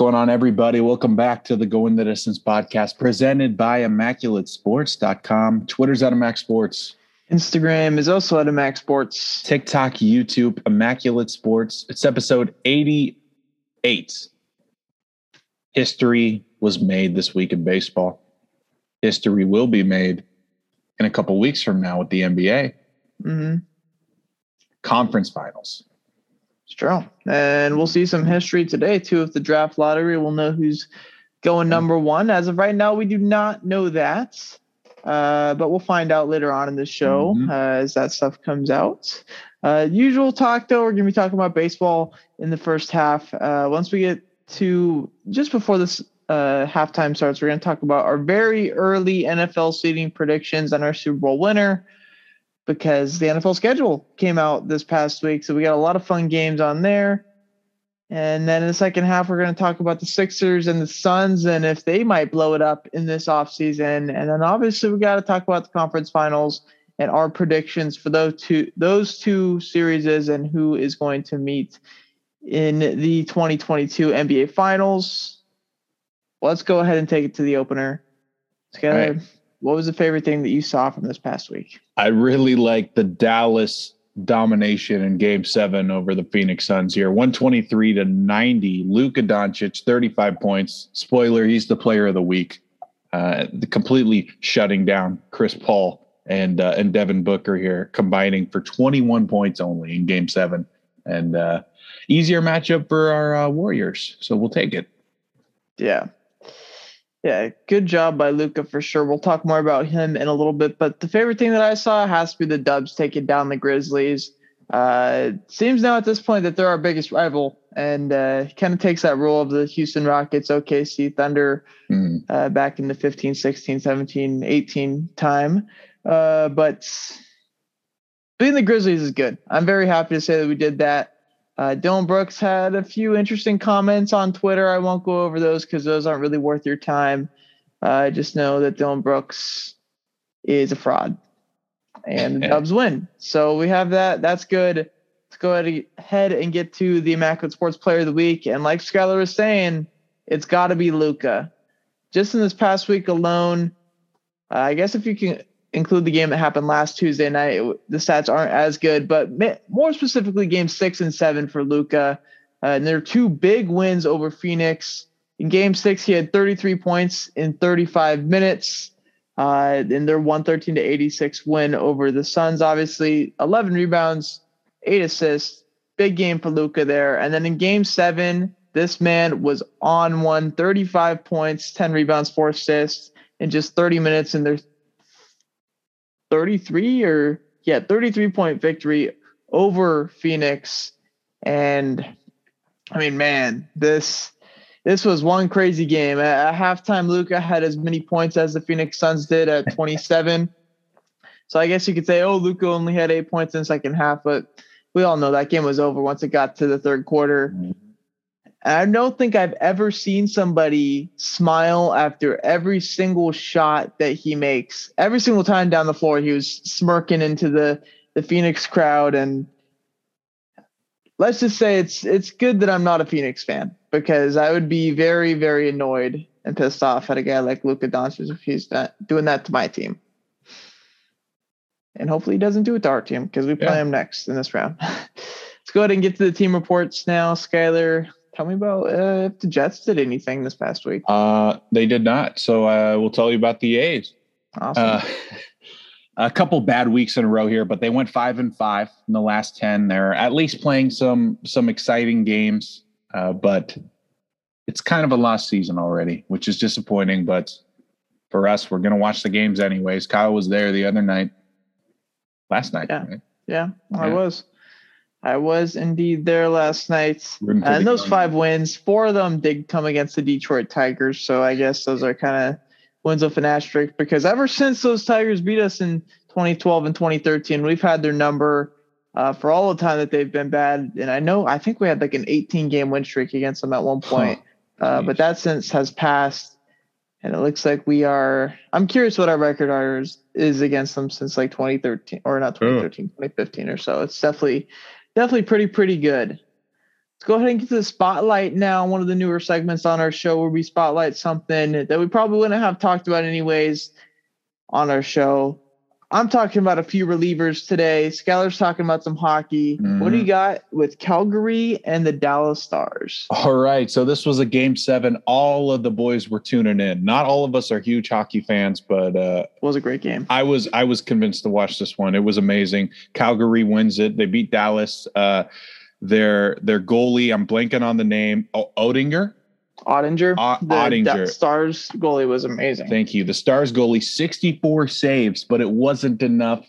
going on, everybody? Welcome back to the Going the Distance podcast presented by ImmaculateSports.com. Twitter's at Immac Sports. Instagram is also at Immac Sports. TikTok, YouTube, Immaculate Sports. It's episode 88. History was made this week in baseball. History will be made in a couple weeks from now with the NBA. Mm-hmm. Conference finals. It's true. And we'll see some history today, too, of the draft lottery. We'll know who's going number one. As of right now, we do not know that. Uh, but we'll find out later on in the show Mhm. uh, as that stuff comes out. Uh, usual talk, though, we're going to be talking about baseball in the first half. Uh, once we get to just before this uh, halftime starts, we're going to talk about our very early NFL seeding predictions and our Super Bowl winner because the NFL schedule came out this past week. So we got a lot of fun games on there. And then in the second half, we're going to talk about the Sixers and the Suns and if they might blow it up in this offseason. And then obviously we got to talk about the conference finals and our predictions for those two those two series and who is going to meet in the 2022 NBA finals. Let's go ahead and take it to the opener. Right. What was the favorite thing that you saw from this past week? I really like the Dallas domination in game seven over the Phoenix Suns here 123 to 90. Luka Doncic, 35 points. Spoiler, he's the player of the week. Uh, completely shutting down Chris Paul and uh, and Devin Booker here, combining for 21 points only in game seven. And uh, easier matchup for our uh, Warriors. So we'll take it. Yeah. Yeah, good job by Luka for sure. We'll talk more about him in a little bit, but the favorite thing that I saw has to be the Dubs taking down the Grizzlies. Uh, it seems now at this point that they're our biggest rival, and uh, kind of takes that role of the Houston Rockets, OKC Thunder Mm. uh, back in the 15, 16, 17, 18 time. Uh, but beating the Grizzlies is good. I'm very happy to say that we did that. Uh, Dillon Brooks had a few interesting comments on Twitter. I won't go over those because those aren't really worth your time. Uh, just know that Dillon Brooks is a fraud, and the Dubs win. So we have that. That's good. Let's go ahead and get to the Immaculate Sports Player of the Week. And like Skylar was saying, it's got to be Luka. Just in this past week alone, uh, I guess if you can include the game that happened last Tuesday night, the stats aren't as good. But more specifically, game six and seven for Luka. Uh, and there are two big wins over Phoenix. In game six, he had 33 points in 35 minutes. Uh, in their 113 to 86 win over the Suns, obviously 11 rebounds, eight assists, big game for Luka there. And then in game seven, this man was on one, 35 points, 10 rebounds, four assists in just 30 minutes in their 33 or yeah, 33 point victory over Phoenix. And I mean, man, this this was one crazy game. At, at halftime, Luka had as many points as the Phoenix Suns did at 27. so I guess you could say, oh, Luka only had eight points in the second half, but we all know that game was over once it got to the third quarter. Mm-hmm. And I don't think I've ever seen somebody smile after every single shot that he makes. Every single time down the floor, he was smirking into the the Phoenix crowd. And let's just say it's it's good that I'm not a Phoenix fan because I would be very very annoyed and pissed off at a guy like Luka Doncic if he's not doing that to my team. And hopefully he doesn't do it to our team because we play Yeah. him next in this round. Let's go ahead and get to the team reports now. Skyler, tell me about uh, if the Jets did anything this past week. Uh, they did not. So uh, we'll tell you about the A's. Awesome. Uh, a couple bad weeks in a row here, but they went five and five in the last ten. They're at least playing some some exciting games, uh, but it's kind of a lost season already, which is disappointing. But for us, we're gonna watch the games anyways. Kyle was there the other night, last night. Yeah. right? yeah, I yeah. was. I was indeed there last night. And those young- five wins, four of them did come against the Detroit Tigers. So I guess those are kind of wins with an asterisk because ever since those Tigers beat us in 2012 and 2013, we've had their number uh, for all the time that they've been bad. And I know, I think we had like an 18 game win streak against them at one point, uh, but that since has passed. And it looks like we are. I'm curious what our record are is, is against them since like 2013 or not 2013, 2015 or so. It's definitely, definitely pretty, pretty good. let's go ahead and get to the spotlight now. One of the newer segments on our show where we spotlight something that we probably wouldn't have talked about anyways on our show. I'm talking about a few relievers today. Skylar's talking about some hockey. Mm-hmm. What do you got with Calgary and the Dallas Stars? All right. So this was a game seven. All of the boys were tuning in. Not all of us are huge hockey fans, but uh it was a great game. I was I was convinced to watch this one. It was amazing. Calgary wins it. They beat Dallas. Uh their their goalie, I'm blanking on the name, o- Odinger. Oettinger. O- the Oettinger. Stars goalie was amazing. Thank you. The Stars goalie, 64 saves, but it wasn't enough.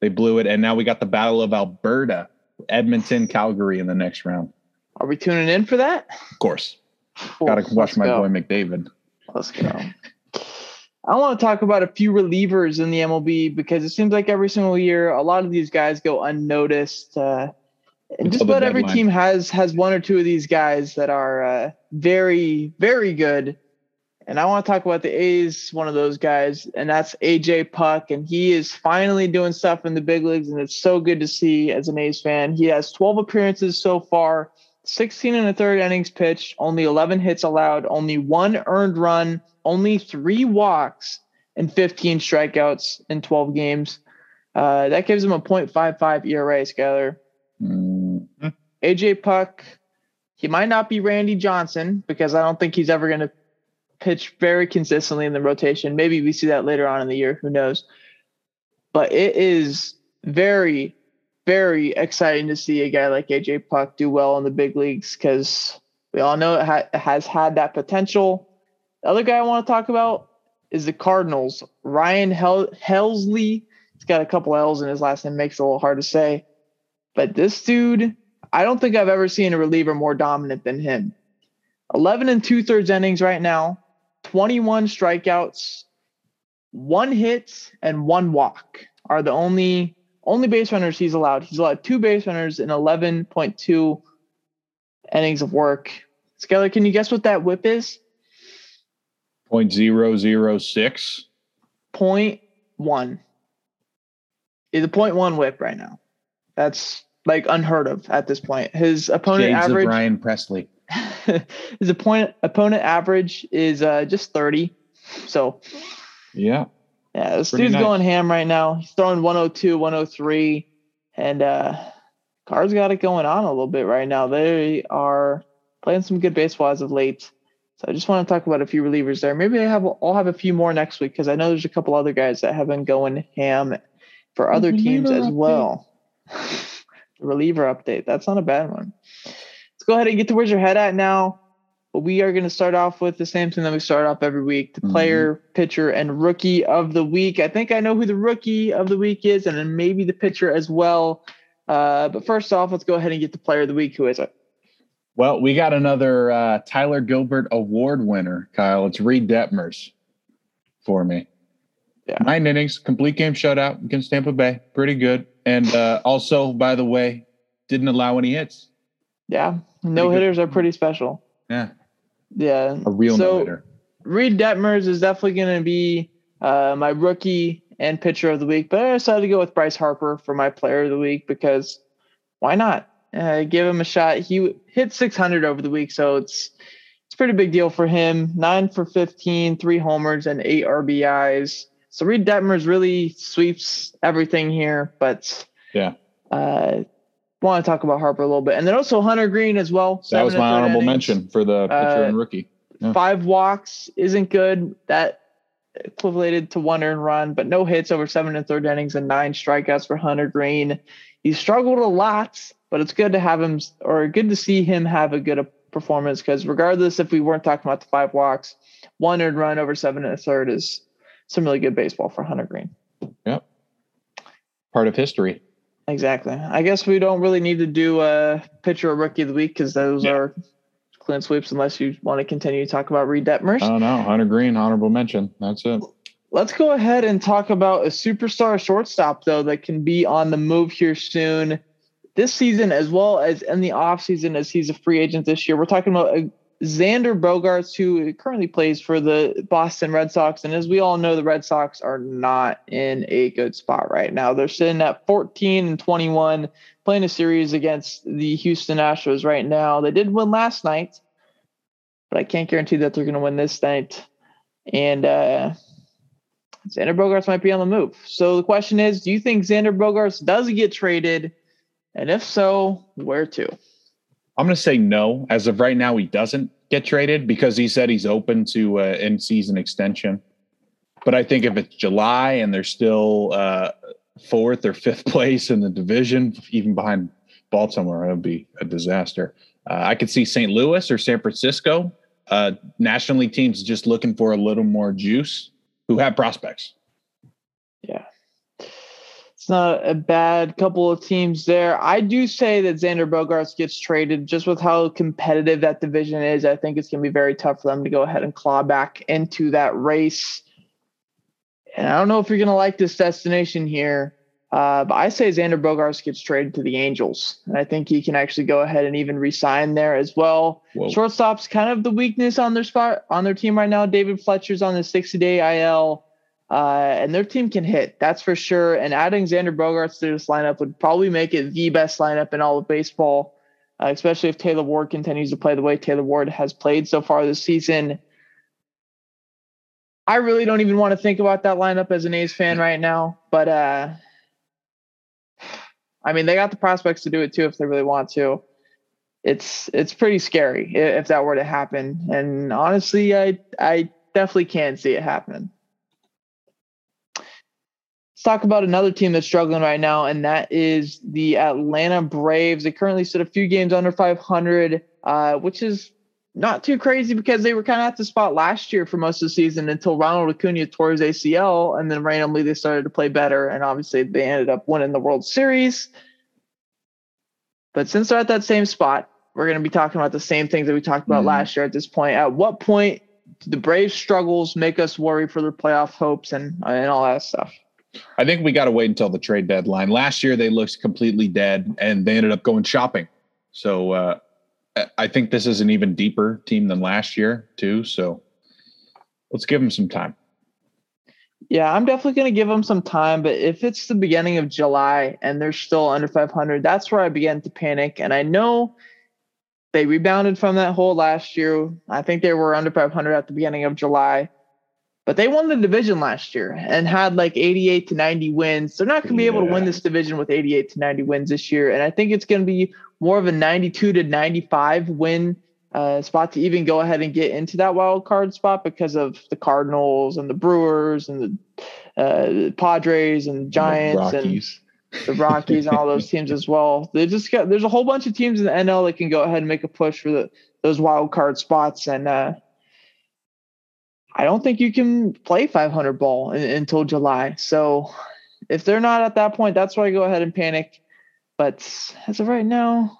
They blew it. And now we got the Battle of Alberta, Edmonton, Calgary in the next round. Are we tuning in for that? Of course. Cool. Got to watch my go. boy McDavid. Let's go. I want to talk about a few relievers in the MLB because it seems like every single year, a lot of these guys go unnoticed. Uh, just about every team has has one or two of these guys that are uh, very very good. And i want to talk about the a's one of those guys and that's AJ Puk and he is finally doing stuff in the big leagues and it's so good to see as an a's fan. He has 12 appearances so far 16 and a third innings pitched only 11 hits allowed only one earned run only three walks and 15 strikeouts in 12 games. Uh, that gives him a 0.55 era skyler. Mm-hmm. AJ Puk, he might not be Randy Johnson because I don't think he's ever going to pitch very consistently in the rotation. Maybe we see that later on in the year. Who knows? But it is very, very exciting to see a guy like AJ Puk do well in the big leagues because we all know it, ha- has had that potential. The other guy I want to talk about is the Cardinals. Ryan Hel- Helsley. He's got a couple L's in his last name, makes it a little hard to say. But this dude, I don't think I've ever seen a reliever more dominant than him. 11 and two thirds innings right now, 21 strikeouts, one hit, and one walk are the only only base runners he's allowed. He's allowed two base runners in 11.2 innings of work. Skyler, can you guess what that whip is? Point zero zero six. Point one. Is a point one whip right now. That's like unheard of at this point. His opponent Shades average Ryan Presley. his opponent opponent average is uh, just 30. So yeah. Yeah, this Pretty dude's nice. going ham right now. He's throwing 102, 103, and uh Cards got it going on a little bit right now. They are playing some good baseball as of late. So I just want to talk about a few relievers there. Maybe I have I'll have a few more next week because I know there's a couple other guys that have been going ham for other teams as well reliever update. That's not a bad one. Let's go ahead and get to where's your head at now. But we are going to start off with the same thing that we start off every week the mm-hmm. player, pitcher, and rookie of the week. I think I know who the rookie of the week is, and then maybe the pitcher as well. Uh, but first off, let's go ahead and get the player of the week. Who is it? Well, we got another uh, Tyler Gilbert Award winner, Kyle. It's Reid Detmers for me. Yeah. Nine innings, complete game shutout against Tampa Bay. Pretty good. And uh, also, by the way, didn't allow any hits. Yeah, no hitters are pretty special. Yeah, yeah, a real so, no hitter. Reid Detmers is definitely going to be uh, my rookie and pitcher of the week, but I decided to go with Bryce Harper for my player of the week because why not? Uh, give him a shot. He hit 600 over the week, so it's it's a pretty big deal for him. Nine for 15, three homers, and eight RBIs. So Reid Detmers really sweeps everything here, but yeah, uh, want to talk about Harper a little bit, and then also Hunter Greene as well. That was my honorable innings. mention for the pitcher uh, and rookie. Yeah. Five walks isn't good. That equated to one earned run, but no hits over seven and third innings and nine strikeouts for Hunter Greene. He struggled a lot, but it's good to have him or good to see him have a good performance because regardless if we weren't talking about the five walks, one earned run over seven and a third is some really good baseball for Hunter Greene. Yep. Part of history. Exactly. I guess we don't really need to do a pitcher or rookie of the week because those yeah. are clean sweeps unless you want to continue to talk about Reid Detmers. Oh no, Hunter Greene, honorable mention. That's it. Let's go ahead and talk about a superstar shortstop though that can be on the move here soon this season as well as in the offseason as he's a free agent this year. We're talking about a Xander Bogaerts, who currently plays for the Boston Red Sox. And as we all know, the Red Sox are not in a good spot right now. They're sitting at 14 and 21, playing a series against the Houston Astros right now. They did win last night, but I can't guarantee that they're going to win this night. And uh, Xander Bogaerts might be on the move. So the question is do you think Xander Bogaerts does get traded? And if so, where to? I'm going to say no. As of right now, he doesn't get traded because he said he's open to uh, in season extension. But I think if it's July and they're still uh, fourth or fifth place in the division, even behind Baltimore, it would be a disaster. Uh, I could see St. Louis or San Francisco. Uh, National League teams just looking for a little more juice who have prospects. Yeah not a bad couple of teams there. I do say that Xander Bogaerts gets traded just with how competitive that division is. I think it's going to be very tough for them to go ahead and claw back into that race. And I don't know if you're going to like this destination here, uh, but I say Xander Bogaerts gets traded to the Angels. And I think he can actually go ahead and even resign there as well. Whoa. Shortstop's kind of the weakness on their spot on their team right now. David Fletcher's on the 60 day IL. Uh, and their team can hit, that's for sure. And adding Xander Bogaerts to this lineup would probably make it the best lineup in all of baseball, uh, especially if Taylor Ward continues to play the way Taylor Ward has played so far this season. I really don't even want to think about that lineup as an A's fan right now, but uh, I mean, they got the prospects to do it too if they really want to. It's it's pretty scary if that were to happen, and honestly, I I definitely can't see it happening. Let's talk about another team that's struggling right now, and that is the Atlanta Braves. They currently sit a few games under 500, uh, which is not too crazy because they were kind of at the spot last year for most of the season until Ronald Acuna tore his ACL, and then randomly they started to play better, and obviously they ended up winning the World Series. But since they're at that same spot, we're going to be talking about the same things that we talked about mm-hmm. last year at this point. At what point do the Braves struggles make us worry for their playoff hopes and and all that stuff? I think we got to wait until the trade deadline. Last year they looked completely dead, and they ended up going shopping. So uh, I think this is an even deeper team than last year too. So let's give them some time. Yeah, I'm definitely going to give them some time, but if it's the beginning of July and they're still under 500, that's where I begin to panic. And I know they rebounded from that hole last year. I think they were under 500 at the beginning of July but they won the division last year and had like 88 to 90 wins. They're not going to be yeah. able to win this division with 88 to 90 wins this year. And I think it's going to be more of a 92 to 95 win uh, spot to even go ahead and get into that wild card spot because of the Cardinals and the Brewers and the uh, Padres and Giants and the, the Rockies and all those teams as well. They just got there's a whole bunch of teams in the NL that can go ahead and make a push for the those wild card spots and uh, I don't think you can play 500 ball in, until July. So if they're not at that point, that's why I go ahead and panic. But as of right now,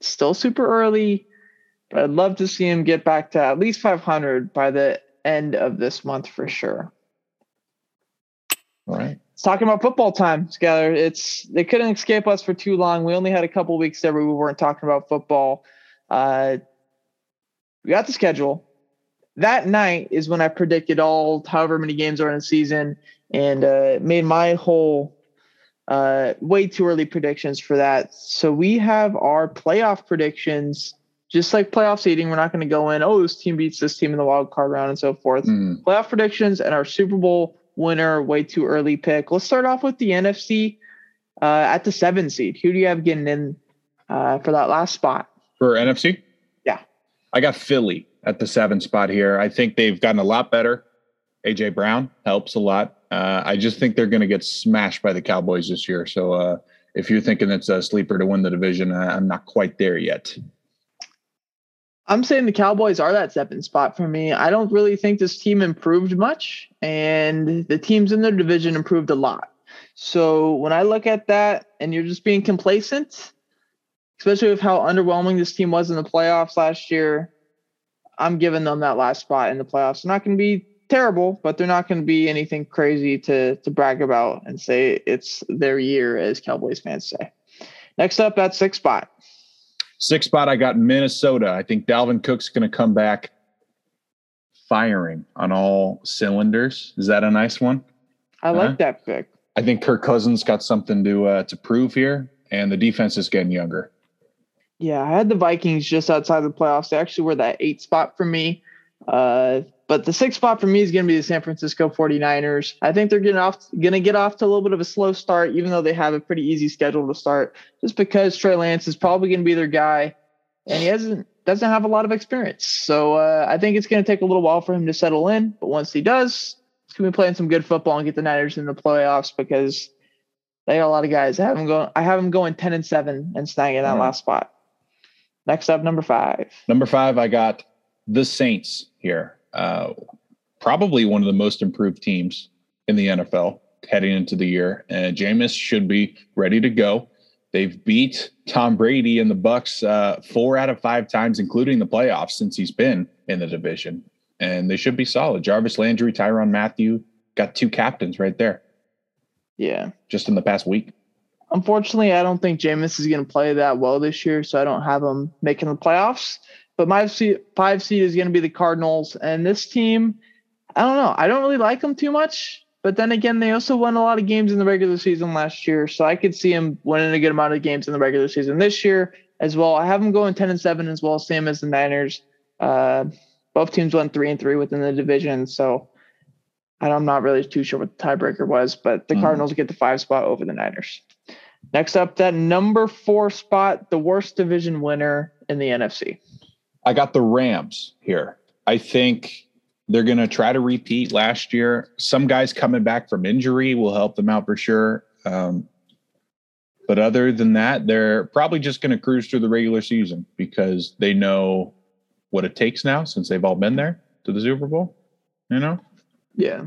still super early. But I'd love to see him get back to at least 500 by the end of this month for sure. All right. It's talking about football time, Skyler. It's they couldn't escape us for too long. We only had a couple weeks there where we weren't talking about football. Uh, we got the schedule that night is when I predicted all however many games are in a season and uh, made my whole uh, way too early predictions for that. So we have our playoff predictions, just like playoff seeding. We're not going to go in, oh, this team beats this team in the wild card round and so forth. Mm. Playoff predictions and our Super Bowl winner, way too early pick. Let's start off with the NFC uh, at the seven seed. Who do you have getting in uh, for that last spot? For NFC? Yeah. I got Philly at the seven spot here. I think they've gotten a lot better. AJ Brown helps a lot. Uh, I just think they're going to get smashed by the Cowboys this year. So uh, if you're thinking it's a sleeper to win the division, I'm not quite there yet. I'm saying the Cowboys are that seven spot for me. I don't really think this team improved much, and the teams in their division improved a lot. So when I look at that and you're just being complacent, especially with how underwhelming this team was in the playoffs last year, I'm giving them that last spot in the playoffs. They're not going to be terrible, but they're not going to be anything crazy to to brag about and say it's their year, as Cowboys fans say. Next up, at sixth spot. Six spot, I got Minnesota. I think Dalvin Cook's going to come back firing on all cylinders. Is that a nice one? I uh-huh. like that pick. I think Kirk Cousins got something to uh, to prove here, and the defense is getting younger. Yeah, I had the Vikings just outside the playoffs. They actually were that eight spot for me. Uh, but the sixth spot for me is going to be the San Francisco 49ers. I think they're getting off, going to get off to a little bit of a slow start, even though they have a pretty easy schedule to start, just because Trey Lance is probably going to be their guy, and he hasn't doesn't have a lot of experience. So uh, I think it's going to take a little while for him to settle in. But once he does, he's going to be playing some good football and get the Niners in the playoffs because they got a lot of guys. I have them going. I have them going ten and seven and snagging that mm-hmm. last spot. Next up, number five. Number five, I got the Saints here. Uh, probably one of the most improved teams in the NFL heading into the year. And Jameis should be ready to go. They've beat Tom Brady and the Bucs uh, four out of five times, including the playoffs, since he's been in the division. And they should be solid. Jarvis Landry, Tyrann Mathieu, got two captains right there. Yeah. Just in the past week. Unfortunately, I don't think Jameis is going to play that well this year, so I don't have him making the playoffs. But my five seed is going to be the Cardinals. And this team, I don't know. I don't really like them too much. But then again, they also won a lot of games in the regular season last year. So I could see them winning a good amount of games in the regular season this year as well. I have them going 10 and 7 as well, same as the Niners. Uh, both teams went 3 and 3 within the division. So I'm not really too sure what the tiebreaker was, but the mm. Cardinals get the five spot over the Niners. Next up, that number four spot, the worst division winner in the NFC. I got the Rams here. I think they're going to try to repeat last year. Some guys coming back from injury will help them out for sure. Um, but other than that, they're probably just going to cruise through the regular season because they know what it takes now since they've all been there to the Super Bowl. You know? Yeah.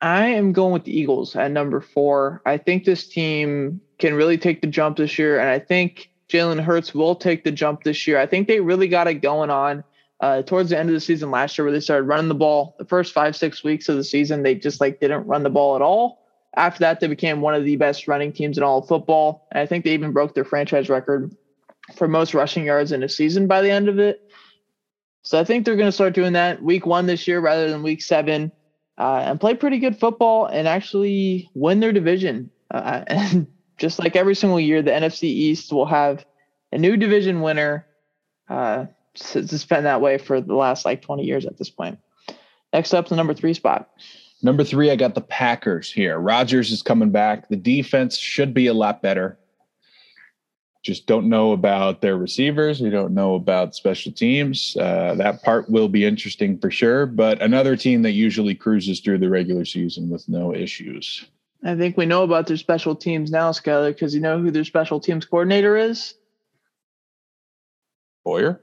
I am going with the Eagles at number four. I think this team can really take the jump this year. And I think Jalen Hurts will take the jump this year. I think they really got it going on uh, towards the end of the season last year where they started running the ball. The first five, six weeks of the season, they just like didn't run the ball at all. After that, they became one of the best running teams in all of football. And I think they even broke their franchise record for most rushing yards in a season by the end of it. So I think they're going to start doing that week one this year rather than week seven uh, and play pretty good football and actually win their division. Uh, and just like every single year, the NFC East will have a new division winner. Uh, it's been that way for the last like 20 years at this point. Next up, the number three spot. Number three, I got the Packers here. Rodgers is coming back. The defense should be a lot better. Just don't know about their receivers. We don't know about special teams. Uh, that part will be interesting for sure. But another team that usually cruises through the regular season with no issues. I think we know about their special teams now, Skyler, because you know who their special teams coordinator is? Boyer?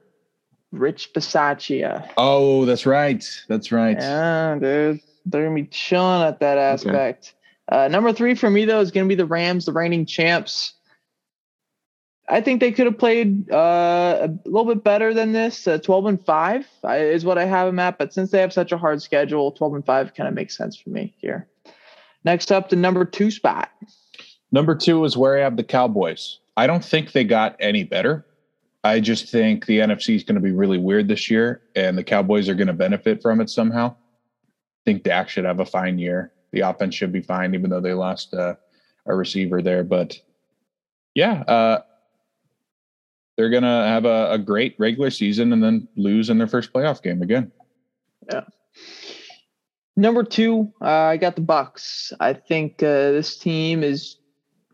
Rich Bisaccia. Oh, that's right. That's right. Yeah, dude. They're going to be chilling at that aspect. Okay. Uh, number three for me, though, is going to be the Rams, the reigning champs. I think they could have played uh, a little bit better than this. Uh, 12 and 5 is what I have them at. But since they have such a hard schedule, 12 and 5 kind of makes sense for me here. Next up, the number two spot. Number two is where I have the Cowboys. I don't think they got any better. I just think the NFC is going to be really weird this year, and the Cowboys are going to benefit from it somehow. I think Dak should have a fine year. The offense should be fine, even though they lost uh, a receiver there. But yeah, uh, they're going to have a, a great regular season and then lose in their first playoff game again. Yeah. Number two, uh, I got the Bucs. I think uh, this team is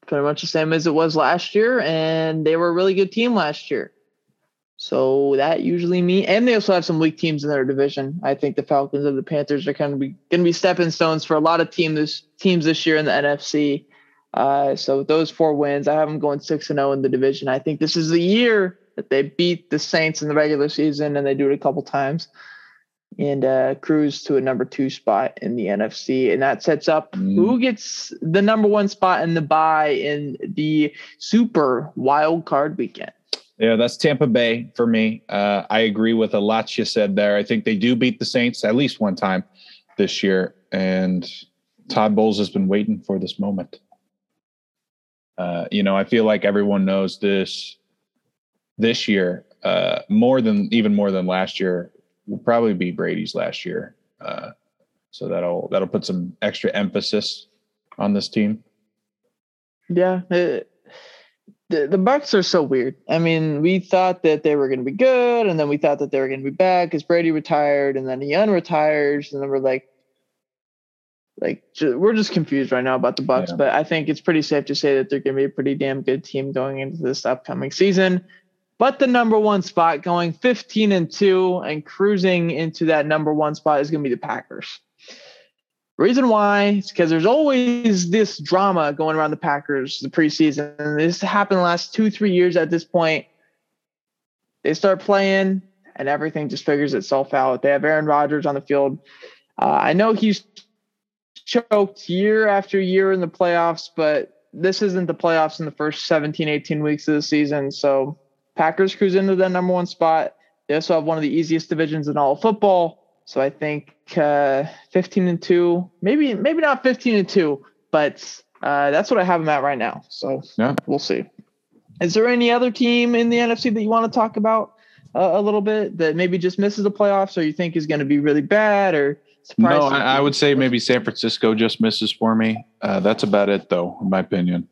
pretty much the same as it was last year, and they were a really good team last year. So that usually means, and they also have some weak teams in their division. I think the Falcons and the Panthers are kind of going to be stepping stones for a lot of team this, teams this year in the NFC. Uh, so those four wins, I have them going six and zero oh in the division. I think this is the year that they beat the Saints in the regular season, and they do it a couple times and uh, cruise to a number two spot in the NFC. And that sets up mm. who gets the number one spot in the bye in the super wild card weekend. Yeah, that's Tampa Bay for me. Uh, I agree with a lot you said there. I think they do beat the Saints at least one time this year. And Todd Bowles has been waiting for this moment. Uh, you know, I feel like everyone knows this this year, uh, more than even more than last year, will probably be Brady's last year. Uh, so that'll that'll put some extra emphasis on this team. Yeah, it, the the Bucs are so weird. I mean, we thought that they were going to be good, and then we thought that they were going to be bad because Brady retired, and then he unretires, and then we're like, like we're just confused right now about the Bucs, Yeah. But I think it's pretty safe to say that they're going to be a pretty damn good team going into this upcoming season. But the number one spot, going 15 and two, and cruising into that number one spot, is going to be the Packers. Reason why is because there's always this drama going around the Packers the preseason. This happened the last two, three years at this point. They start playing and everything just figures itself out. They have Aaron Rodgers on the field. Uh, I know he's choked year after year in the playoffs, but this isn't the playoffs in the first 17, 18 weeks of the season. So Packers cruise into the number one spot. They also have one of the easiest divisions in all of football. So I think uh, 15 and two, maybe maybe not 15 and two, but uh, that's what I have them at right now. So yeah, we'll see. Is there any other team in the NFC that you want to talk about uh, a little bit that maybe just misses the playoffs, or you think is going to be really bad, or no? I, I, would say maybe San Francisco just misses for me. Uh, that's about it, though, in my opinion.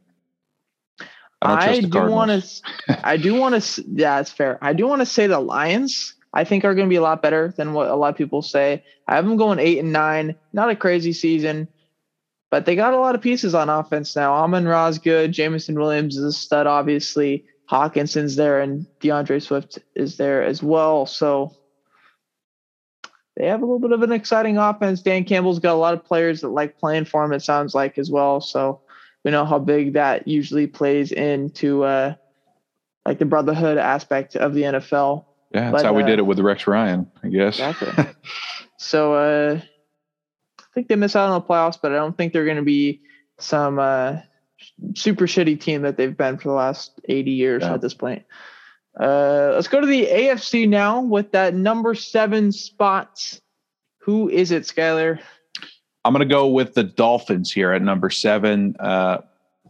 I, I do want to. I do want to. Yeah, it's fair. I do want to say the Lions I think are going to be a lot better than what a lot of people say. I have them going eight and nine. Not a crazy season, but they got a lot of pieces on offense now. Amon Ra's good. Jameson Williams is a stud, obviously. Hockenson's there, and DeAndre Swift is there as well. So they have a little bit of an exciting offense. Dan Campbell's got a lot of players that like playing for him. It sounds like as well. So we know how big that usually plays into uh, like the brotherhood aspect of the NFL. Yeah, that's but, how we uh, did it with Rex Ryan, I guess. Exactly. so uh, I think they miss out on the playoffs, but I don't think they're going to be some uh, super shitty team that they've been for the last 80 years yeah. at this point. Uh, let's go to the AFC now with that number seven spot. Who is it, Skyler? I'm going to go with the Dolphins here at number seven. Uh,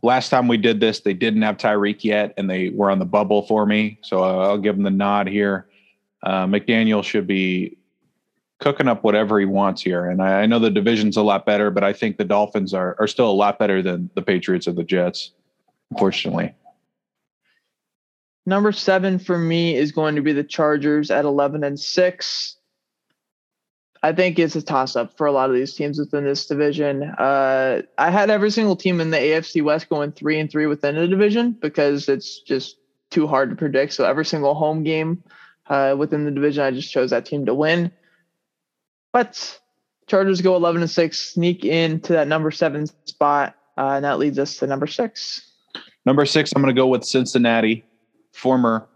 last time we did this, they didn't have Tyreek yet, and they were on the bubble for me. So I'll give them the nod here. Uh, McDaniel should be cooking up whatever he wants here. And I, I, know the division's a lot better, but I think the Dolphins are are still a lot better than the Patriots or the Jets, unfortunately. Number seven for me is going to be the Chargers at eleven and six. I think it's a toss up for a lot of these teams within this division. Uh, I had every single team in the AFC West going three and three within the division because it's just too hard to predict. So every single home game uh, within the division. I just chose that team to win. But Chargers go 11 and 6, sneak into that number seven spot. Uh, and that leads us to number six. Number six, I'm going to go with Cincinnati, former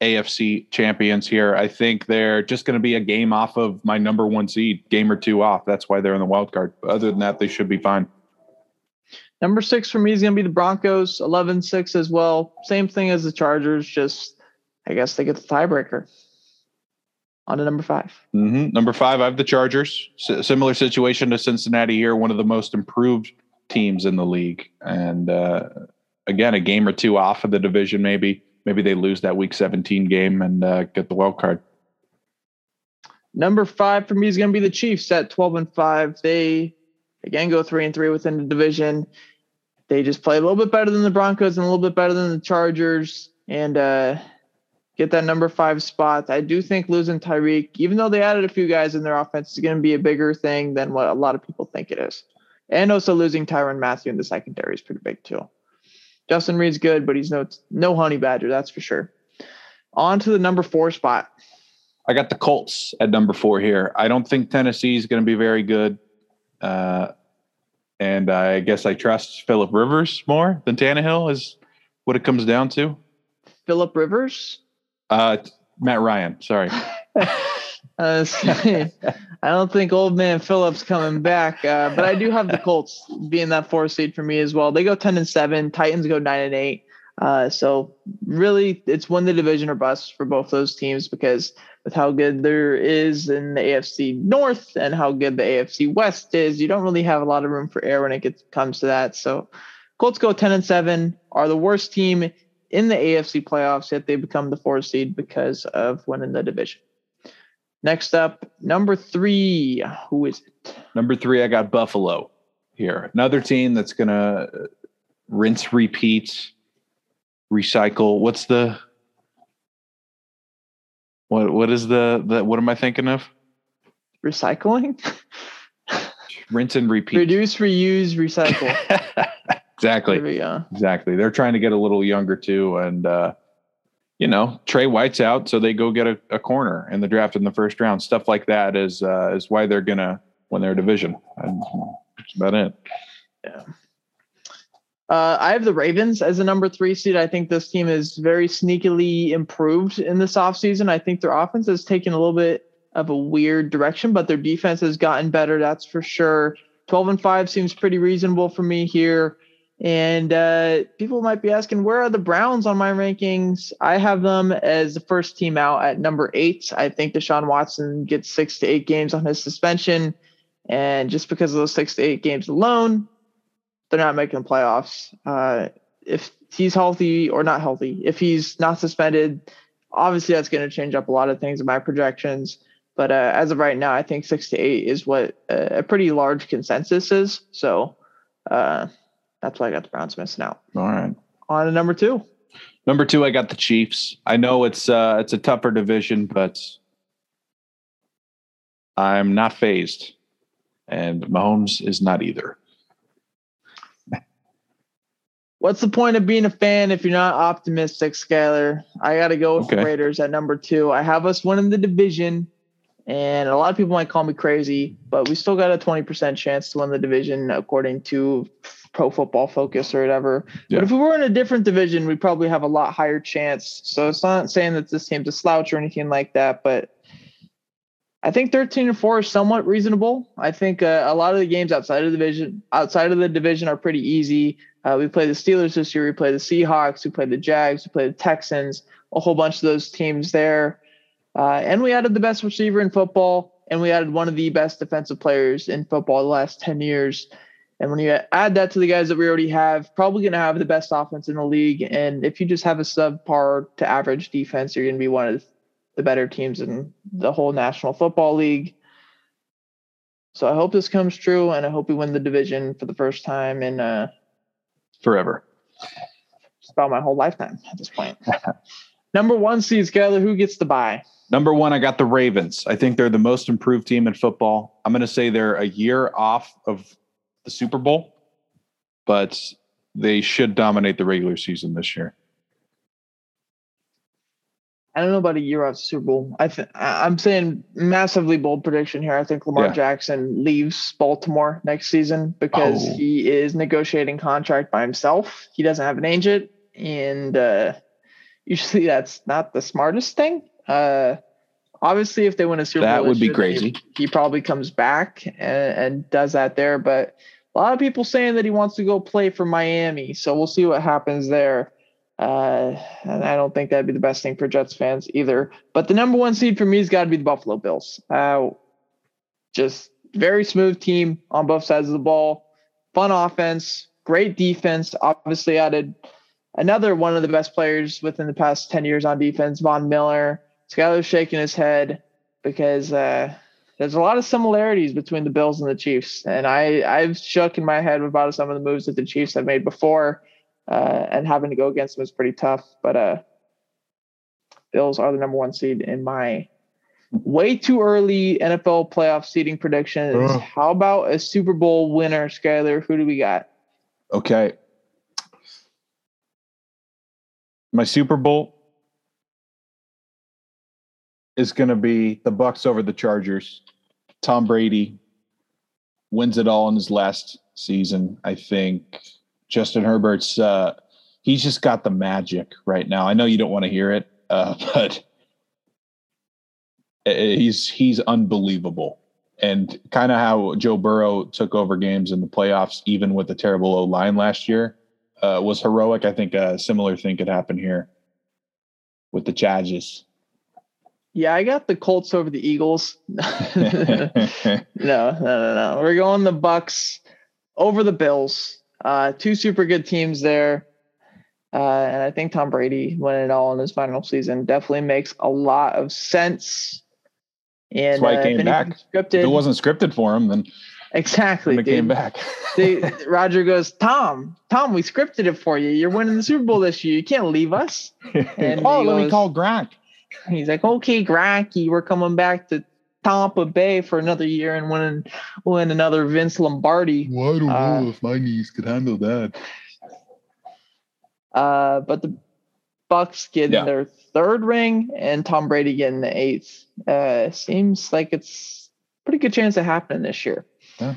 AFC champions here. I think they're just going to be a game off of my number one seed, game or two off. That's why they're in the wild card. Other than that, they should be fine. Number six for me is going to be the Broncos, 11 6 as well. Same thing as the Chargers, just I guess they get the tiebreaker on to number 5 mm-hmm. Number five, I have the Chargers. S- similar situation to Cincinnati here, one of the most improved teams in the league. And uh, again, a game or two off of the division, maybe. Maybe they lose that week 17 game and uh, get the wild card. Number five for me is going to be the Chiefs at 12 and 5. They again go three and three within the division. They just play a little bit better than the Broncos and a little bit better than the Chargers. And uh, get that number five spot. I do think losing Tyreek, even though they added a few guys in their offense, is going to be a bigger thing than what a lot of people think it is. And also losing Tyrann Mathieu in the secondary is pretty big too. Justin Reid's good, but he's no no honey badger, that's for sure. On to the number four spot. I got the Colts at number four here. I don't think Tennessee is going to be very good. Uh, and I guess I trust Philip Rivers more than Tannehill is what it comes down to. Philip Rivers? Uh, Matt Ryan. Sorry. Uh, I don't think old man Phillips coming back, uh, but I do have the Colts being that four seed for me as well. They go ten and seven. Titans go nine and eight. Uh, so really, it's win the division or bust for both those teams because with how good there is in the AFC North and how good the AFC West is, you don't really have a lot of room for error when it gets, comes to that. So Colts go ten and seven. Are the worst team in the AFC playoffs, yet they become the four seed because of winning the division. Next up, number three. Who is it? Number three, I got Buffalo here. Another team that's gonna rinse, repeat, recycle. What's the what? What is the the? What am I thinking of? Recycling. rinse and repeat. Reduce, reuse, recycle. exactly. Exactly. They're trying to get a little younger too, and uh, you know, Trey White's out, so they go get a, a, corner in the draft in the first round. Stuff like that is uh, is why they're gonna win their division. And that's about it. Yeah. Uh, I have the Ravens as a number three seed. I think this team is very sneakily improved in this offseason. I think their offense has taken a little bit of a weird direction, but their defense has gotten better. That's for sure. 12 and 5 seems pretty reasonable for me here. And uh, people might be asking, where are the Browns on my rankings? I have them as the first team out at number eight. I think Deshaun Watson gets six to eight games on his suspension. And just because of those six to eight games alone, they're not making the playoffs. Uh, if he's healthy or not healthy, if he's not suspended, obviously that's going to change up a lot of things in my projections. But uh, as of right now, I think six to eight is what a pretty large consensus is. So uh, that's why I got the Browns missing out. All right. On to number two. Number two, I got the Chiefs. I know it's uh, it's a tougher division, but I'm not phased, and Mahomes is not either. What's the point of being a fan if you're not optimistic, Skyler? I got to go with okay. the Raiders at number two. I have us winning the division. And a lot of people might call me crazy, but we still got a 20% chance to win the division according to Pro Football Focus or whatever. Yeah. But if we were in a different division, we'd probably have a lot higher chance. So it's not saying that this team's a slouch or anything like that, but I think 13 and 4 is somewhat reasonable. I think uh, a lot of the games outside of the division outside of the division are pretty easy. Uh, we play the Steelers this year, we play the Seahawks, we play the Jags, we play the Texans, a whole bunch of those teams there. Uh, and we added the best receiver in football, and we added one of the best defensive players in football the last 10 years. And when you add that to the guys that we already have, probably going to have the best offense in the league. And if you just have a subpar to average defense, you're going to be one of the better teams in the whole National Football League. So I hope this comes true, and I hope we win the division for the first time in uh, forever. About my whole lifetime at this point. Number one seeds, Skyler, who gets the buy? Number one, I got the Ravens. I think they're the most improved team in football. I'm going to say they're a year off of the Super Bowl, but they should dominate the regular season this year. I don't know about a year off Super Bowl. I th- I'm saying massively bold prediction here. I think Lamar yeah. Jackson leaves Baltimore next season because oh. he is negotiating contract by himself. He doesn't have an agent, and uh, usually that's not the smartest thing. Uh, obviously, if they win a Super that Bowl, that would be crazy. He, he, probably comes back and, and does that there. But a lot of people saying that he wants to go play for Miami, so we'll see what happens there. Uh, and I don't think that'd be the best thing for Jets fans either. But the number one seed for me has got to be the Buffalo Bills. Uh, just very smooth team on both sides of the ball, fun offense, great defense. Obviously, added another one of the best players within the past 10 years on defense, Von Miller. Skyler's shaking his head because uh, there's a lot of similarities between the Bills and the Chiefs. And I, I've shook in my head about some of the moves that the Chiefs have made before, uh, and having to go against them is pretty tough. But uh, Bills are the number one seed in my way too early NFL playoff seeding predictions. Uh. How about a Super Bowl winner, Skyler? Who do we got? Okay. My Super Bowl is going to be the Bucs over the Chargers. Tom Brady wins it all in his last season. I think Justin Herbert's uh, he's just got the magic right now. I know you don't want to hear it, uh, but he's he's unbelievable. And kind of how Joe Burrow took over games in the playoffs, even with the terrible O line last year, uh, was heroic. I think a similar thing could happen here with the Chargers. Yeah, I got the Colts over the Eagles. no, no, no, no. We're going the Bucs over the Bills. Uh, two super good teams there. Uh, and I think Tom Brady winning it all in his final season definitely makes a lot of sense. And That's why uh, he came back. Scripted, if it wasn't scripted for him, then exactly he came back. Roger goes, Tom, Tom, we scripted it for you. You're winning the Super Bowl this year. You can't leave us. And oh, let goes, me call Gronk. He's like, okay, Gronky, we're coming back to Tampa Bay for another year and win win another Vince Lombardi. Well, I don't uh, know if my knees could handle that. Uh, but the Bucs getting yeah. their third ring and Tom Brady getting the eighth. Uh, seems like it's pretty good chance of happening this year. Yeah.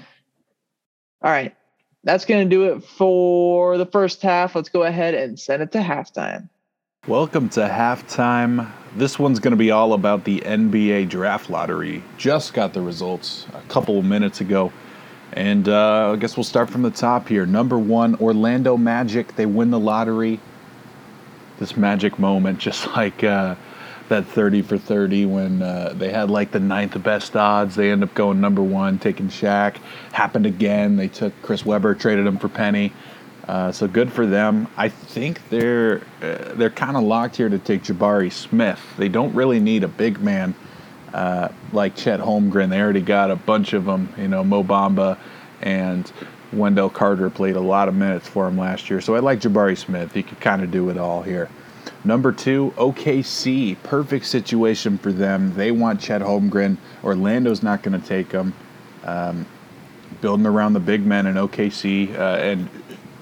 All right. That's going to do it for the first half. Let's go ahead and send it to halftime. Welcome to halftime. This one's going to be all about the NBA draft lottery. Just got the results a couple minutes ago. And uh, I guess we'll start from the top here. Number one, Orlando Magic. They win the lottery. This magic moment, just like uh, that 30 for 30 when uh, they had like the ninth best odds. They end up going number one, taking Shaq. Happened again. They took Chris Webber, traded him for Penny. Uh, so good for them. I think they're uh, they're kind of locked here to take Jabari Smith. They don't really need a big man uh, like Chet Holmgren. They already got a bunch of them. You know, Mo Bamba and Wendell Carter played a lot of minutes for him last year. So I like Jabari Smith. He could kind of do it all here. Number two, OKC. Perfect situation for them. They want Chet Holmgren. Orlando's not going to take him. Um, building around the big men in OKC uh, and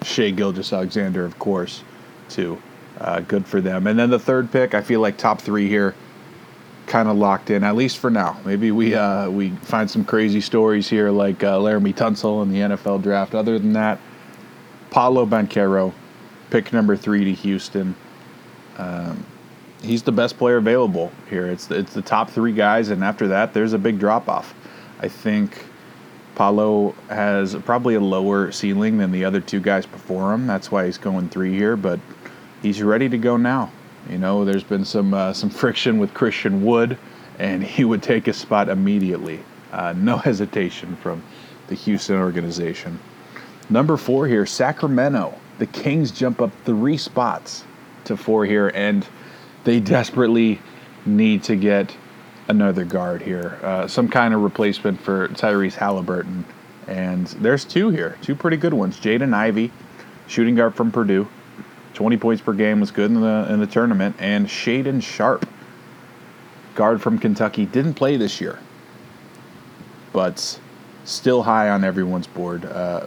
Shai Gilgeous-Alexander, of course, too. Uh, good for them. And then the third pick, I feel like top three here, kind of locked in at least for now. Maybe we uh, we find some crazy stories here like uh, Laremy Tunsil in the NFL draft. Other than that, Paolo Banchero, pick number three to Houston. Um, he's the best player available here. It's the, it's the top three guys, and after that, there's a big drop off. I think Paolo has probably a lower ceiling than the other two guys before him. That's why he's going three here, but he's ready to go now. You know, there's been some uh, some friction with Christian Wood, and he would take a spot immediately. Uh, no hesitation from the Houston organization. Number four here, Sacramento. The Kings jump up three spots to four here, and they desperately need to get another guard here, uh, some kind of replacement for Tyrese Halliburton. And there's two here, two pretty good ones. Jaden Ivey, shooting guard from Purdue, 20 points per game was good in the in the tournament, and Shaedon Sharpe, guard from Kentucky, didn't play this year, but still high on everyone's board. Uh,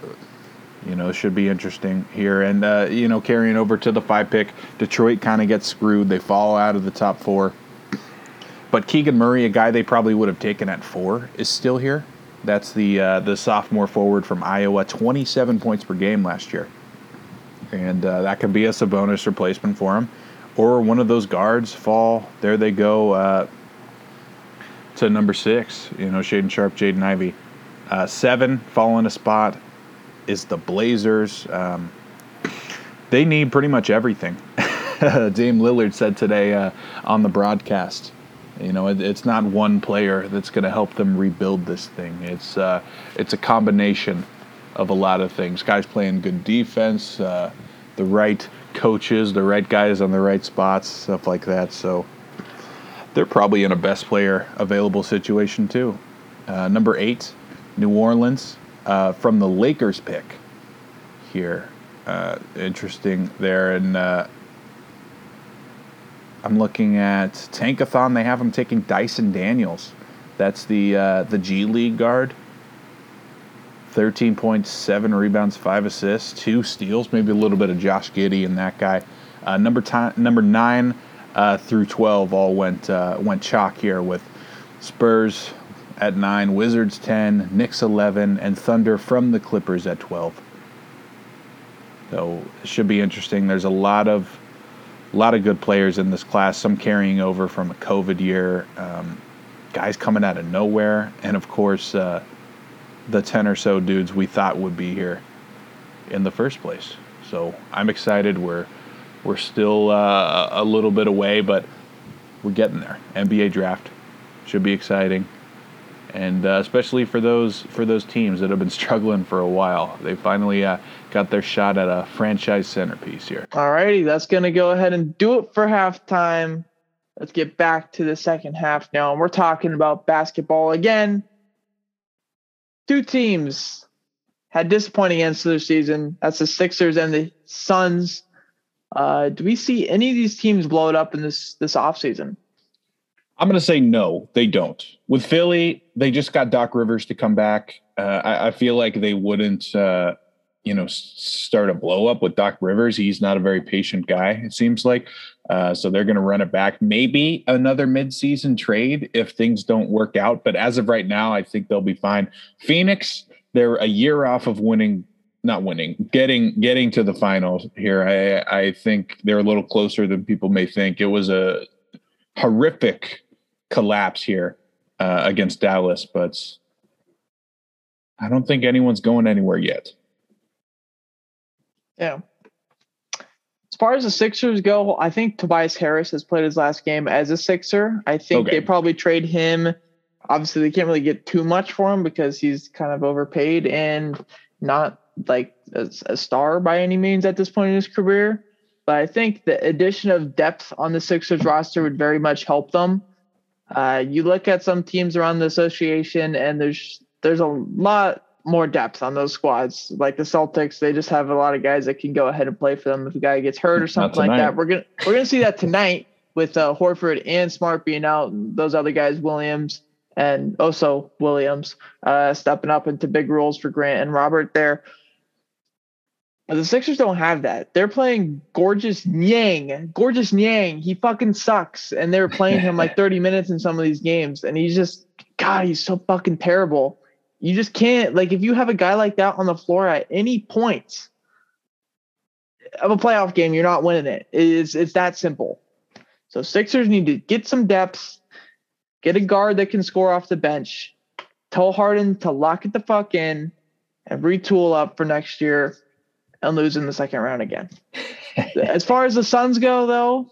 you know, should be interesting here. And, uh, you know, carrying over to the five pick, Detroit kind of gets screwed. They fall out of the top four. But Keegan Murray, a guy they probably would have taken at four, is still here. That's the uh, the sophomore forward from Iowa, 27 points per game last year, and uh, that could be a Sabonis replacement for him, or one of those guards fall. There they go uh, to number six. You know, Shaedon Sharpe, Jaden Ivey, uh, seven falling a spot is the Blazers. Um, they need pretty much everything. Dame Lillard said today uh, on the broadcast you know, it, it's not one player that's going to help them rebuild this thing. It's uh, it's a combination of a lot of things. Guys playing good defense, uh, the right coaches, the right guys on the right spots, stuff like that. So they're probably in a best player available situation too. Uh, number eight, New Orleans, uh, from the Lakers pick here. Uh, interesting there, and uh, I'm looking at Tankathon. They have him taking Dyson Daniels. That's the uh, the G League guard. 13.7 rebounds, five assists, two steals, maybe a little bit of Josh Giddey in that guy. Uh, number time, number nine uh, through 12 all went uh, went chalk here with Spurs at nine, Wizards 10, Knicks 11, and Thunder from the Clippers at 12. So it should be interesting. There's a lot of a lot of good players in this class, some carrying over from a COVID year, um, guys coming out of nowhere, and of course, uh, the 10 or so dudes we thought would be here in the first place. So I'm excited. We're we're still uh, a little bit away, but we're getting there. NBA draft should be exciting. And uh, especially for those for those teams that have been struggling for a while, they finally uh, got their shot at a franchise centerpiece here. All righty, that's gonna go ahead and do it for halftime. Let's get back to the second half now, and we're talking about basketball again. Two teams had disappointing ends to their season. That's the Sixers and the Suns. Uh, do we see any of these teams blow it up in this this offseason? I'm going to say no, they don't. With Philly, they just got Doc Rivers to come back. Uh, I, I, feel like they wouldn't, uh, you know, start a blow up with Doc Rivers. He's not a very patient guy, it seems like. Uh, so they're going to run it back. Maybe another midseason trade if things don't work out. But as of right now, I think they'll be fine. Phoenix, they're a year off of winning not winning, getting getting to the finals here. I I think they're a little closer than people may think. It was a horrific collapse here uh, against Dallas, but I don't think anyone's going anywhere yet. Yeah. As far as the Sixers go, I think Tobias Harris has played his last game as a Sixer. I think okay. they probably trade him. Obviously, they can't really get too much for him because he's kind of overpaid and not like a, a star by any means at this point in his career. But I think the addition of depth on the Sixers roster would very much help them. Uh, you look at some teams around the association, and there's there's a lot more depth on those squads. Like the Celtics, they just have a lot of guys that can go ahead and play for them if a guy gets hurt or something like that. We're gonna we're gonna see that tonight with uh, Horford and Smart being out, and those other guys, Williams and also Williams, uh, stepping up into big roles for Grant and Robert there. But the Sixers don't have that. They're playing Gorgeous Niang. Gorgeous Niang. He fucking sucks. And they were playing him like 30 minutes in some of these games. And he's just, God, he's so fucking terrible. You just can't, like, if you have a guy like that on the floor at any point of a playoff game, you're not winning it. It's, it's that simple. So Sixers need to get some depth, get a guard that can score off the bench, tell Harden to lock it the fuck in, and retool up for next year and lose in the second round again. as far as the Suns go, though,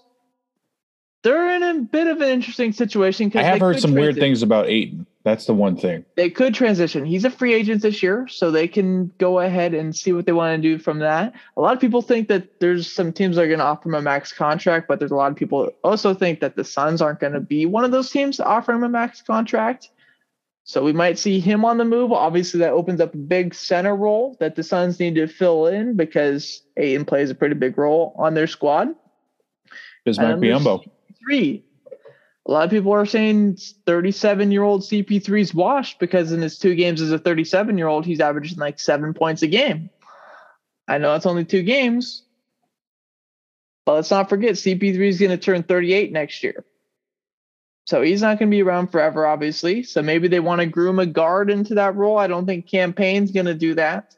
they're in a bit of an interesting situation. I have heard some transition. weird things about Ayton. That's the one thing. They could transition. He's a free agent this year, so they can go ahead and see what they want to do from that. A lot of people think that there's some teams that are going to offer him a max contract, but there's a lot of people also think that the Suns aren't going to be one of those teams to offer him a max contract. So we might see him on the move. Obviously, that opens up a big center role that the Suns need to fill in because Ayton plays a pretty big role on their squad. Bismack Biyombo. Three. A lot of people are saying 37 year old CP3 is washed because in his two games as a 37 year old, he's averaging like seven points a game. I know it's only two games, but let's not forget CP3 is going to turn 38 next year. So he's not going to be around forever, obviously. So maybe they want to groom a guard into that role. I don't think Cam Payne's going to do that.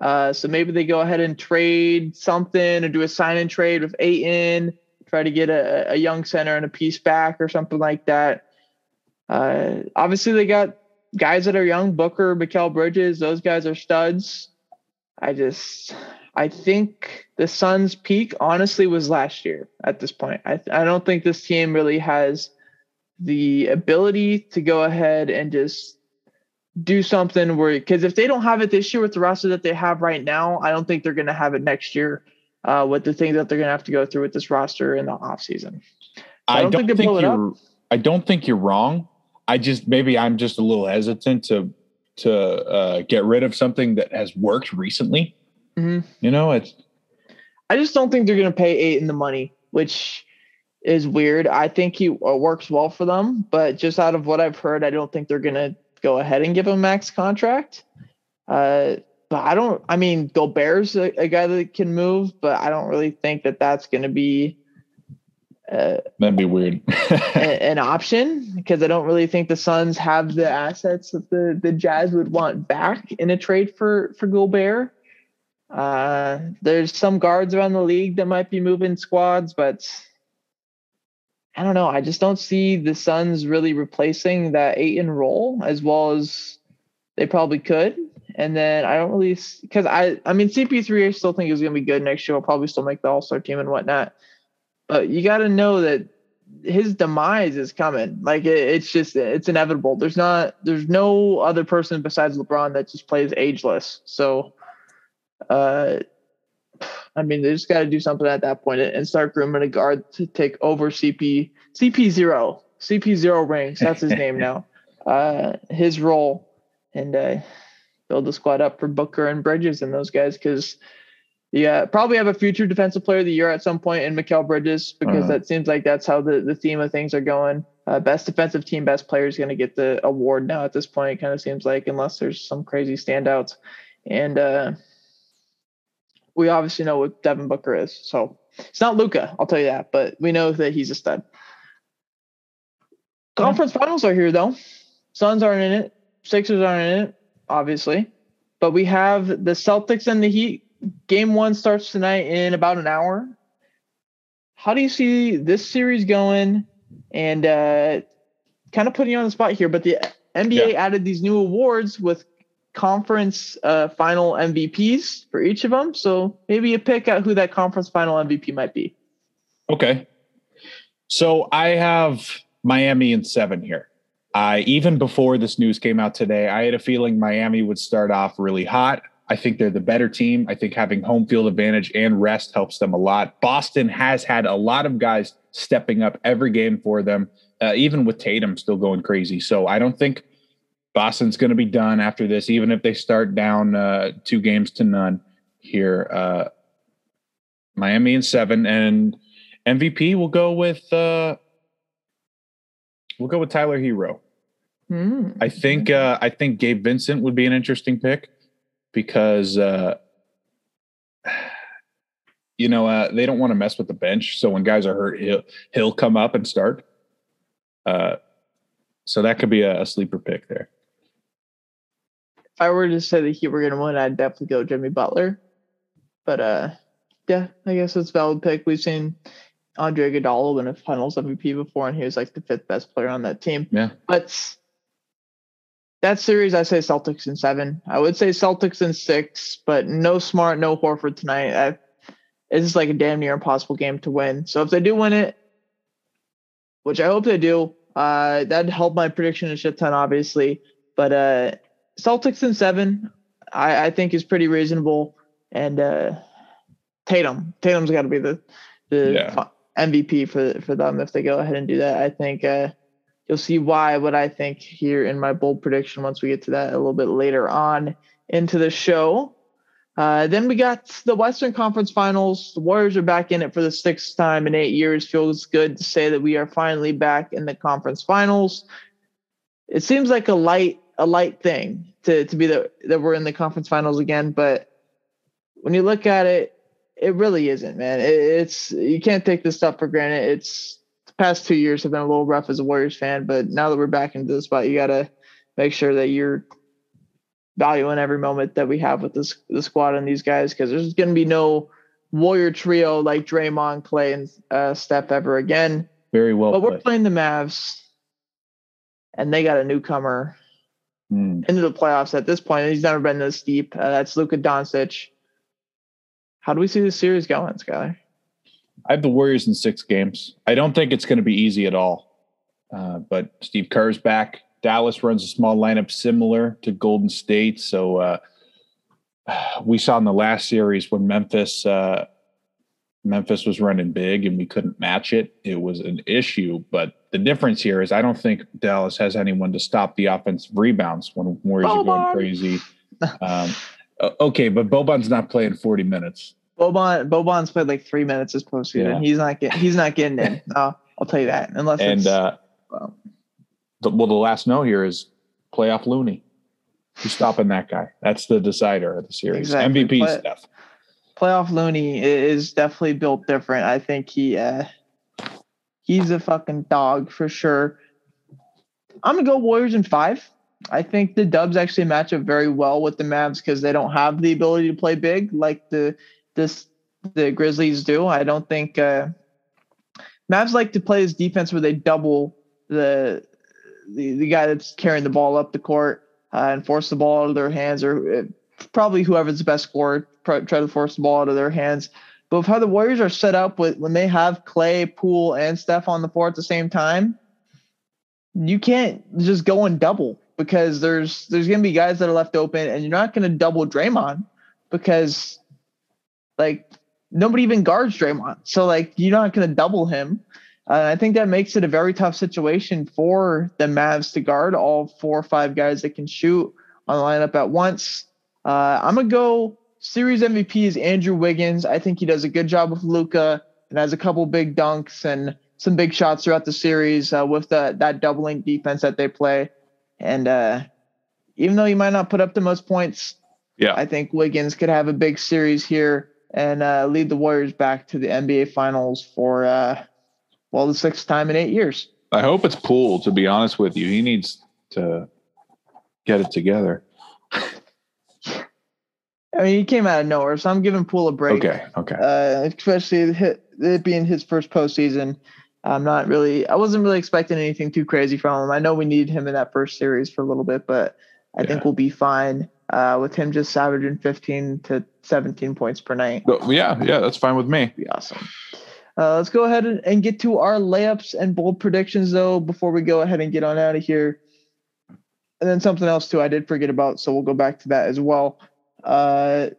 Uh, so maybe they go ahead and trade something or do a sign and trade with Ayton, try to get a, a young center and a piece back or something like that. Uh, obviously, they got guys that are young Booker, Mikal Bridges, those guys are studs. I just, I think the Suns' peak, honestly, was last year at this point. I, I don't think this team really has the ability to go ahead and just do something where because if they don't have it this year with the roster that they have right now, I don't think they're going to have it next year uh, with the things that they're going to have to go through with this roster in the offseason. So I, don't, don't think, think you're. I don't think you're wrong. I just maybe I'm just a little hesitant to to uh, get rid of something that has worked recently. Mm-hmm. You know, it's. I just don't think they're going to pay Ayton the money, which is weird. I think he uh, works well for them, but just out of what I've heard, I don't think they're going to go ahead and give him max contract. Uh, but I don't. I mean, Gobert's a, a guy that can move, but I don't really think that that's going to be. Uh, That'd be weird. a, an option because I don't really think the Suns have the assets that the the Jazz would want back in a trade for for Gobert. Uh, there's some guards around the league that might be moving squads, but I don't know. I just don't see the Suns really replacing that Ayton role as well as they probably could. And then I don't really because I I mean CP3 I still think is gonna be good next year. Will probably still make the All Star team and whatnot. But you got to know that his demise is coming. Like it, it's just it's inevitable. There's not there's no other person besides LeBron that just plays ageless. So, uh, I mean, they just got to do something at that point and start grooming a guard to take over CP CP zero CP zero rings. That's his name now. Uh, his role and uh, build the squad up for Booker and Bridges and those guys because yeah, probably have a future defensive player of the year at some point in Mikal Bridges because uh-huh. that seems like that's how the, the theme of things are going. Uh, best defensive team, best player is going to get the award now at this point. It kind of seems like, unless there's some crazy standouts. And uh, we obviously know what Devin Booker is. So it's not Luka, I'll tell you that, but we know that he's a stud. Conference finals are here, though. Suns aren't in it, Sixers aren't in it, obviously. But we have the Celtics and the Heat game one starts tonight in about an hour. How do you see this series going? And uh, kind of putting you on the spot here, but the NBA yeah. added these new awards with conference uh, final MVPs for each of them. So maybe you pick out who that conference final MVP might be. Okay. So I have Miami in seven here. I even before this news came out today, I had a feeling Miami would start off really hot. I think they're the better team. I think having home field advantage and rest helps them a lot. Boston has had a lot of guys stepping up every game for them, uh, even with Tatum still going crazy. So I don't think Boston's going to be done after this, even if they start down uh, two games to none here. Uh, Miami in seven, and MVP will go with uh, we'll go with Tyler Herro. Mm. I think uh, I think Gabe Vincent would be an interesting pick because uh, you know uh, they don't want to mess with the bench. So when guys are hurt, he'll he'll come up and start. Uh, so that could be a, a sleeper pick there. If I were to say that he were going to win, I'd definitely go Jimmy Butler. But uh, yeah, I guess it's valid pick. We've seen Andre Iguodala win a Finals MVP before, and he was like the fifth best player on that team. Yeah, but that series, I say Celtics in seven. I would say Celtics in six, but no Smart, no Horford tonight. I, it's just like a damn near impossible game to win. So if they do win it, which I hope they do, uh, that'd help my prediction a shit ton, obviously. But uh, Celtics in seven, I, I think is pretty reasonable. And uh, Tatum, Tatum's got to be the the yeah. MVP for for them if they go ahead and do that. I think. Uh, You'll see why, what I think here in my bold prediction once we get to that a little bit later on into the show. Uh, then we got the Western Conference Finals. The Warriors are back in it for the sixth time in eight years. Feels good to say that we are finally back in the conference finals. It seems like a light, a light thing to to be the, that we're in the conference finals again, but when you look at it, it really isn't, man. It, it's you can't take this stuff for granted. It's the past two years have been a little rough as a Warriors fan, but now that we're back into the spot, you got to make sure that you're valuing every moment that we have with this the squad and these guys because there's going to be no Warrior trio like Draymond, Clay, and uh, Steph ever again. Very well. But we're playing the Mavs, and they got a newcomer mm. into the playoffs at this point. He's never been this deep. Uh, that's Luka Doncic. How do we see this series going, Skyler? I have the Warriors in six games. I don't think it's going to be easy at all. Uh, but Steve Kerr's back. Dallas runs a small lineup similar to Golden State. So uh, we saw in the last series when Memphis uh, Memphis was running big and we couldn't match it. It was an issue. But the difference here is I don't think Dallas has anyone to stop the offensive rebounds when Warriors Boban. are going crazy. Um, okay, but Boban's not playing 40 minutes. Boban Boban's played like three minutes this postseason. Yeah. He's not getting he's not getting in. No, I'll tell you that. Unless and uh, well, the, well, the last note here is playoff Looney. Who's stopping that guy? That's the decider of the series. Exactly. MVP Play, stuff. Playoff Looney is definitely built different. I think he uh, he's a fucking dog for sure. I'm gonna go Warriors in five. I think the Dubs actually match up very well with the Mavs because they don't have the ability to play big like the this the Grizzlies do. I don't think uh, Mavs like to play this defense where they double the the, the guy that's carrying the ball up the court uh, and force the ball out of their hands, or uh, probably whoever's the best scorer try, try to force the ball out of their hands. But with how the Warriors are set up with when they have Clay, Poole, and Steph on the floor at the same time, you can't just go and double because there's there's gonna be guys that are left open, and you're not gonna double Draymond because like nobody even guards Draymond. So like you're not gonna double him. Uh, I think that makes it a very tough situation for the Mavs to guard all four or five guys that can shoot on the lineup at once. Uh, I'm gonna go series MVP is Andrew Wiggins. I think he does a good job with Luka and has a couple big dunks and some big shots throughout the series uh, with the, that doubling defense that they play. And uh, even though he might not put up the most points, yeah, I think Wiggins could have a big series here and uh, lead the Warriors back to the NBA Finals for uh, well the sixth time in eight years. I hope it's Poole. To be honest with you, he needs to get it together. I mean, he came out of nowhere, so I'm giving Poole a break. Okay, okay. Uh, especially it, it being his first postseason. I'm not really. I wasn't really expecting anything too crazy from him. I know we needed him in that first series for a little bit, but I yeah. think we'll be fine uh, with him just averaging 15 to 17 points per night. Yeah, yeah, that's fine with me. Be awesome. Uh, let's go ahead and, and, get to our layups and bold predictions, though, before we go ahead and get on out of here. And then something else, too, I did forget about, so we'll go back to that as well. Uh,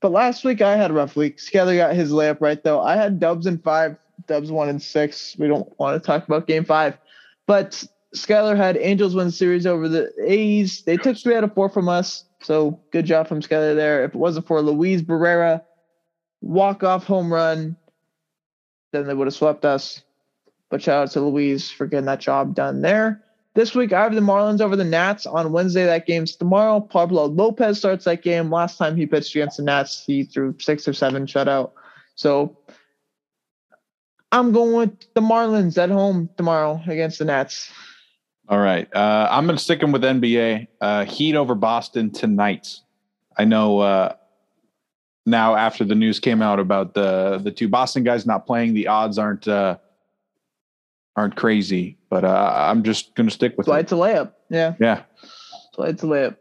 but last week I had a rough week. Skyler got his layup right, though. I had dubs in five, dubs one and six. We don't want to talk about game five. But Skyler had Angels win the series over the A's. They took three out of four from us. So good job from Skyler there. If it wasn't for Luis Barrera walk off home run, then they would have swept us. But shout out to Luis for getting that job done there. This week, I have the Marlins over the Nats on Wednesday. That game's tomorrow. Pablo Lopez starts that game. Last time he pitched against the Nats, he threw six or seven shutout. So I'm going with the Marlins at home tomorrow against the Nats. All right. Uh, I'm going to stick him with NBA. Uh, Heat over Boston tonight. I know uh, now after the news came out about the the two Boston guys not playing, the odds aren't uh, aren't crazy. But uh, I'm just going to stick with it. Slide to layup. Yeah. Yeah. Slide to layup.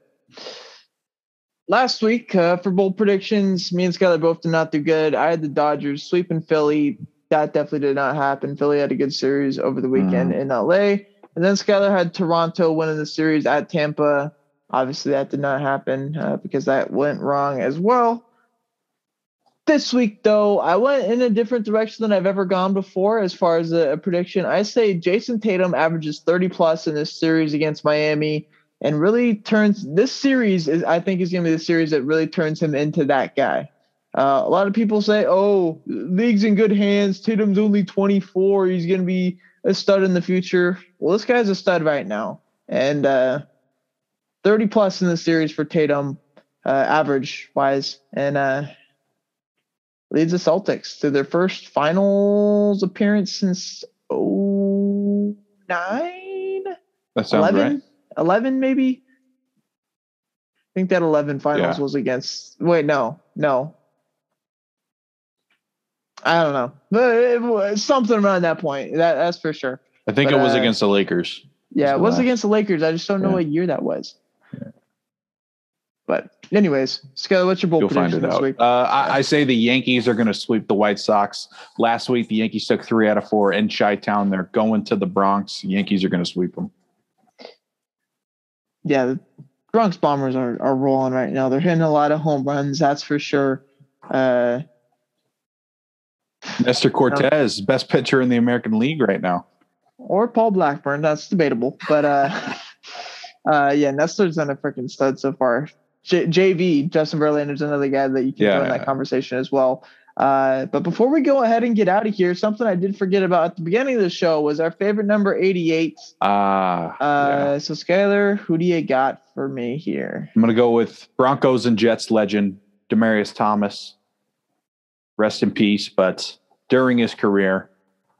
Last week uh, for bold predictions, me and Skyler both did not do good. I had the Dodgers sweeping Philly. That definitely did not happen. Philly had a good series over the weekend mm. in LA. And then Skyler had Toronto winning the series at Tampa. Obviously, that did not happen uh, because that went wrong as well. This week, though, I went in a different direction than I've ever gone before as far as a, a prediction. I say Jayson Tatum averages 30 plus in this series against Miami and really turns this series is I think is going to be the series that really turns him into that guy. Uh, a lot of people say, "Oh, league's in good hands. Tatum's only 24. He's going to be a stud in the future." Well, this guy's a stud right now, and uh, 30 plus in the series for Tatum, uh, average wise, and uh, leads the Celtics to their first finals appearance since 09? That sounds 11? right. 11 maybe? I think that 11 finals yeah. was against wait, no, no. I don't know. But it was something around that point. That that's for sure. I think but, it was uh, against the Lakers. Yeah, it was against the Lakers. I just don't know yeah. what year that was. Yeah. But anyways, Skyler, what's your bold You'll prediction find it this out. week? Uh, I, I, say the Yankees are going to sweep the White Sox. Last week, the Yankees took three out of four in Chi-Town. They're going to the Bronx. The Yankees are going to sweep them. Yeah, the Bronx Bombers are, are rolling right now. They're hitting a lot of home runs, that's for sure. Uh, Nestor Cortes, um, best pitcher in the American League right now. Or Paul Blackburn, that's debatable. But uh, uh, yeah, Nestor's done a freaking stud so far. J- JV, Justin Verlander's another guy that you can yeah. throw in that conversation as well. Uh, but before we go ahead and get out of here, something I did forget about at the beginning of the show was our favorite number 88. Ah. Uh, uh, yeah. So, Skyler, who do you got for me here? I'm going to go with Broncos and Jets legend, Demaryius Thomas. Rest in peace. But during his career,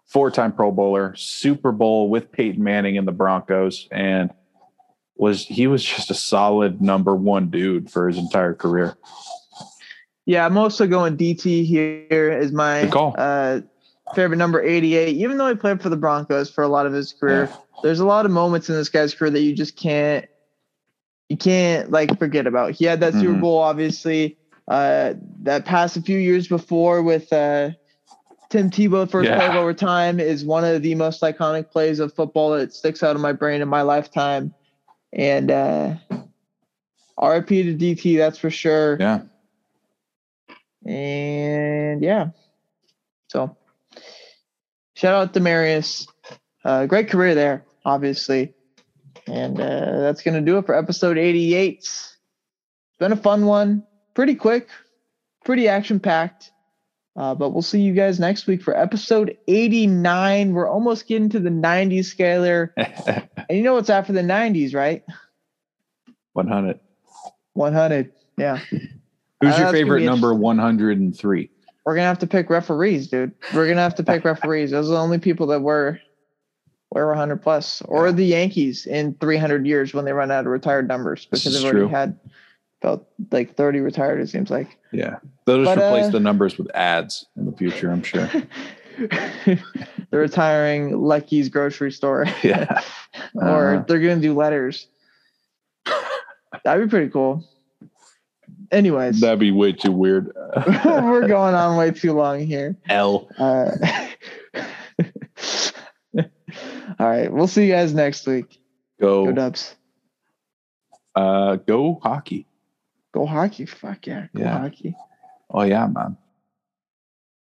four time Pro Bowler, Super Bowl with Peyton Manning and the Broncos. And was he was just a solid number one dude for his entire career. Yeah, I'm also going DT here as my uh, favorite number 88. Even though he played for the Broncos for a lot of his career, yeah. there's a lot of moments in this guy's career that you just can't you can't like forget about. He had that mm-hmm. Super Bowl, obviously. Uh, that past a few years before with uh, Tim Tebow first Yeah. play of overtime is one of the most iconic plays of football that sticks out in my brain in my lifetime. And uh, RIP to DT, that's for sure. Yeah. And yeah, so shout out to Marius. Uh, great career there, obviously. And uh, that's going to do it for episode 88. It's been a fun one, pretty quick, pretty action packed. Uh, but we'll see you guys next week for episode 89. We're almost getting to the 90s Skyler. And you know what's after the 90s, right? 100. 100. Yeah. Who's your favorite number 103? We're going to have to pick referees, dude. We're going to have to pick referees. Those are the only people that were were 100 plus, or Yeah. the Yankees in 300 years when they run out of retired numbers because is they've already true. had about like 30 retired, it seems like. Yeah. They'll just But, replace uh, the numbers with ads in the future, I'm sure. they're retiring Lucky's grocery store. Yeah. or Uh-huh. they're gonna do letters. That'd be pretty cool. Anyways, That'd be way too weird. we're going on way too long here. L. Uh, all right, we'll see you guys next week. Go Go. Dubs. Uh, go hockey. Go hockey. Fuck yeah. Go Yeah. hockey. Oh, yeah, man.